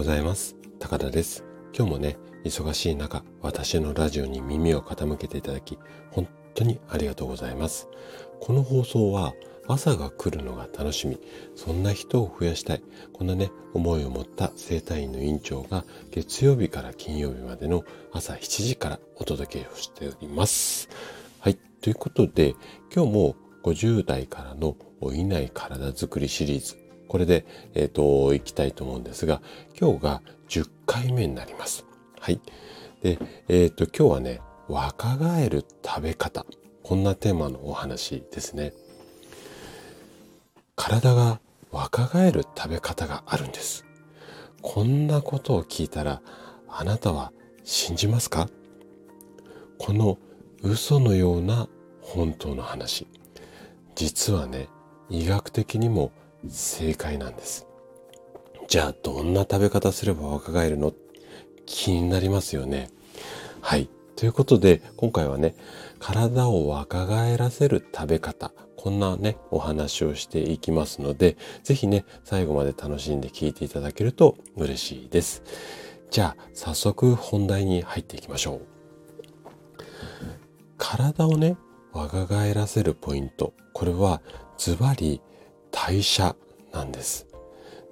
ございます。高田です。今日もね忙しい中私のラジオに耳を傾けていただき本当にありがとうございます。この放送は朝が来るのが楽しみそんな人を増やしたいこんなね思いを持った生体院の院長が月曜日から金曜日までの朝7時からお届けをしております。はいということで今日も50代からの老いない体づくりシリーズこれで、えっ、ー、と、いきたいと思うんですが、今日が10回目になります。はい。で、えっ、ー、と、今日はね、若返る食べ方。こんなテーマのお話ですね。体が若返る食べ方があるんです。こんなことを聞いたら、あなたは信じますか？この嘘のような本当の話。実はね、医学的にも正解なんです。じゃあどんな食べ方すれば若返るの？気になりますよね。はい。ということで今回はね体を若返らせる食べ方こんなねお話をしていきますので是非ね最後まで楽しんで聞いていただけると嬉しいです。じゃあ早速本題に入っていきましょう。体をね若返らせるポイントこれはズバリ代謝なんです。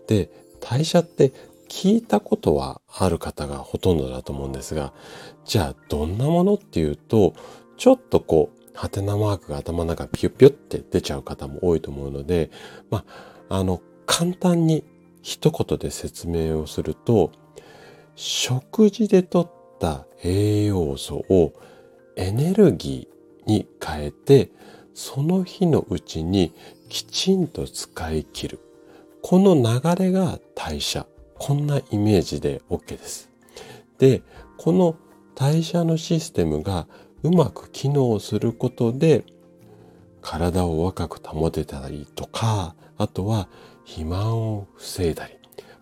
で、代謝って聞いたことはある方がほとんどだと思うんですが、じゃあどんなものっていうと、ちょっとこう、ハテナマークが頭の中ピュッピュって出ちゃう方も多いと思うので、まあ、あの、簡単に一言で説明をすると、食事で取った栄養素をエネルギーに変えて、その日のうちにきちんと使い切る。この流れが代謝。こんなイメージで OK です。で、この代謝のシステムがうまく機能することで体を若く保てたりとか、あとは肥満を防いだり、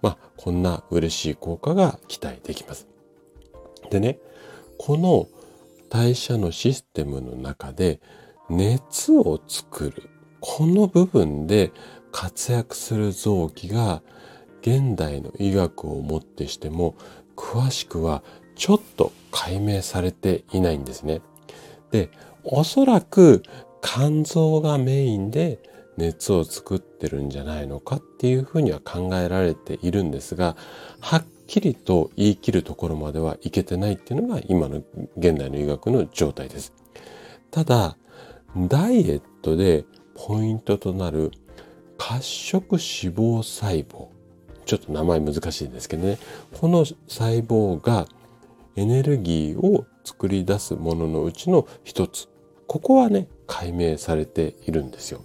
まあこんな嬉しい効果が期待できます。でね、この代謝のシステムの中で熱を作るこの部分で活躍する臓器が現代の医学をもってしても詳しくはちょっと解明されていないんですね。で、おそらく肝臓がメインで熱を作ってるんじゃないのかっていうふうには考えられているんですが、はっきりと言い切るところまではいけてないっていうのが今の現代の医学の状態です。ただ、ダイエットでポイントとなる褐色脂肪細胞。ちょっと名前難しいんですけどね。この細胞がエネルギーを作り出すもののうちの一つ。ここはね、解明されているんですよ。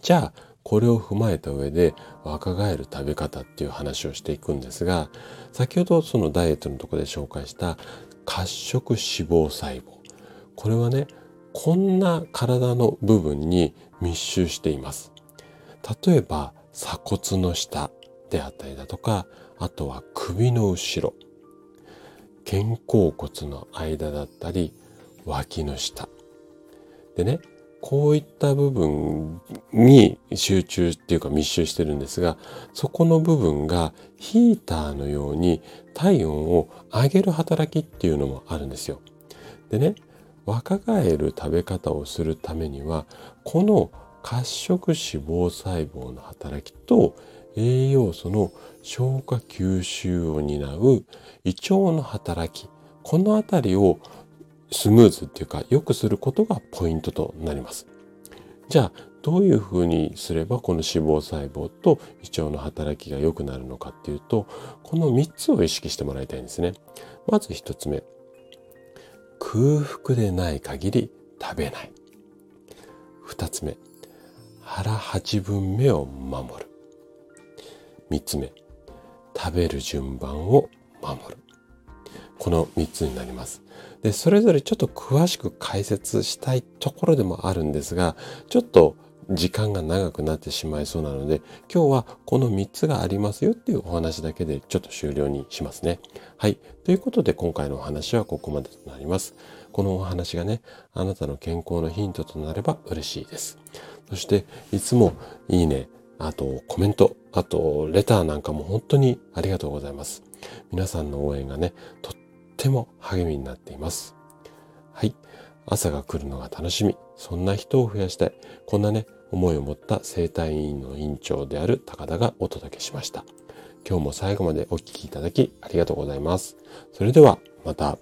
じゃあ、これを踏まえた上で若返る食べ方っていう話をしていくんですが、先ほどそのダイエットのとこで紹介した褐色脂肪細胞。これはね、こんな体の部分に密集しています。例えば鎖骨の下であったりだとか、あとは首の後ろ、肩甲骨の間だったり、脇の下。でね、こういった部分に集中っていうか密集してるんですが、そこの部分がヒーターのように体温を上げる働きっていうのもあるんですよ。でね、若返る食べ方をするためにはこの褐色脂肪細胞の働きと栄養素の消化吸収を担う胃腸の働きこのあたりをスムーズっていうか良くすることがポイントとなります。じゃあどういうふうにすればこの脂肪細胞と胃腸の働きが良くなるのかっていうとこの3つを意識してもらいたいんですね。まず1つ目空腹でない限り食べない。二つ目、腹八分目を守る。三つ目、食べる順番を守る。この三つになります。で、それぞれちょっと詳しく解説したいところでもあるんですが、ちょっと時間が長くなってしまいそうなので、今日はこの3つがありますよっていうお話だけでちょっと終了にしますね。はい。ということで今回のお話はここまでとなります。このお話がね、あなたの健康のヒントとなれば嬉しいです。そして、いつもいいね、あとコメント、あとレターなんかも本当にありがとうございます。皆さんの応援がね、とっても励みになっています。はい。朝が来るのが楽しみ。そんな人を増やしたい。こんなね、思いを持った生体院の院長である高田がお届けしました。今日も最後までお聴きいただきありがとうございます。それではまた。